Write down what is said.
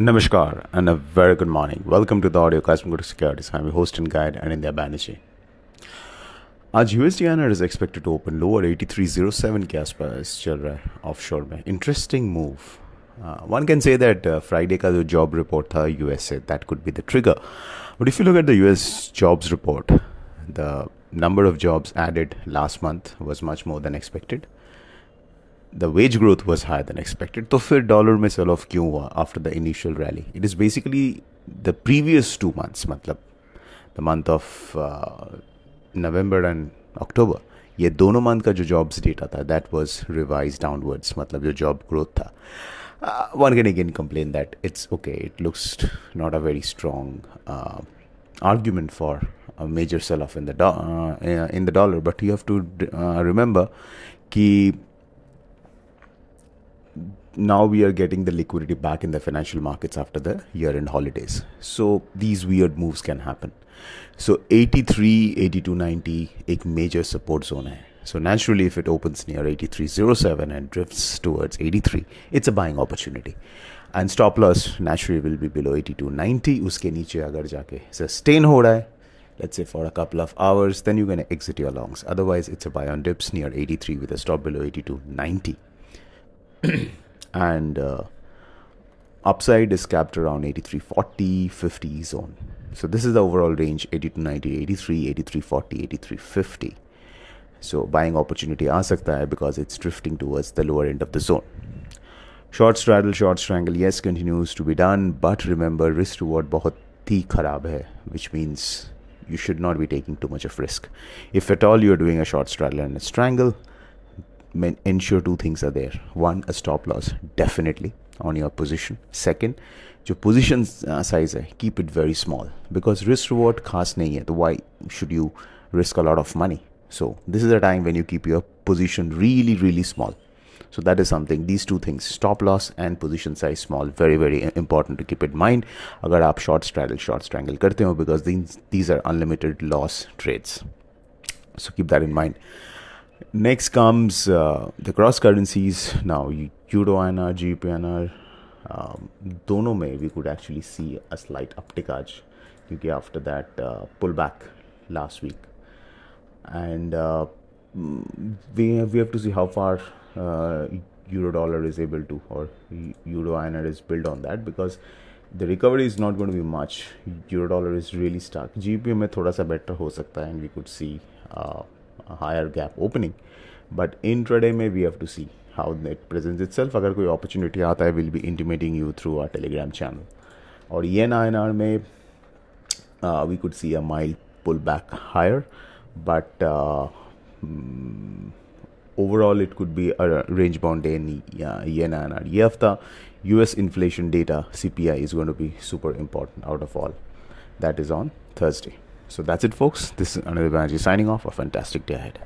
Namaskar and a very good morning. Welcome to the audio class from Kotak Securities. I'm your host and guide Anindya Banerjee. आज USD INR is expected to open lower 8307 के आसपास चल रहा है offshore में interesting move one can say that Friday का जो job report था USA that could be the trigger but if you look at the US jobs report the number of jobs added last month was much more than expected the wage growth was higher than expected. तो फिर dollar में cell of क्यों हुआ after the initial rally it is basically the previous two months मतलब the month of November and October ये दोनों month का जो जॉब्स डेटा था दैट वाज रिवाइज डाउनवर्ड्स मतलब जो जॉब ग्रोथ था one can again complain that it's okay it looks not a very strong uh, argument for a major sell off in the do- uh, in the dollar but you have to uh, remember कि now we are getting the liquidity back in the financial markets after the year end holidays. So these weird moves can happen. So 83, 8290, a major support zone. So naturally, if it opens near 8307 and drifts towards 83, it's a buying opportunity. And stop loss naturally will be below 8290. Uske niche agar jaake sustain ho raha hai, let's say for a couple of hours, then you're going to exit your longs. Otherwise, it's a buy on dips near 83 with a stop below 8290. and uh, upside is capped around 83 40 50 zone. So this is the overall range 82 90 83 83 40 83 50 so buying opportunity aa sakta because it's drifting towards the lower end of the zone. Short straddle short strangle yes continues to be done but remember risk reward bahut hi kharab hai which means you should not be taking too much of risk. If at all you're doing a short straddle and a strangle ensure two things are there. One a stop loss definitely on your position. Second your position uh, size keep it very small because risk reward khas nahi hai why should you risk a lot of money? So this is a time when you keep your position really really small. So that is something these two things stop loss and position size small very very important to keep in mind. Agar aap short straddle short strangle karte ho because these these are unlimited loss trades. So keep that in mind Next comes uh, the cross currencies. Now, Euro INR, GBP INR, um, dono mein we could actually see a slight uptick aaj क्योंकि after that uh, pullback last week and uh, we have, we have to see how far uh, euro dollar is able to or euro INR is built on that because the recovery is not going to be much euro dollar is really stuck GBP में थोड़ा सा better हो सकता है and we could see uh, a higher gap opening. But intraday may we have to see how it presents itself. Agar koi opportunity hai we'll be intimating you through our telegram channel. Or yen inr uh, we could see a mild pullback higher but uh, mm, overall it could be a range bound day in uh, yen inr us inflation data cpi is going to be super important out of all. That is on thursday so that's it, folks. This is Anindya Banerjee signing off. A fantastic day ahead.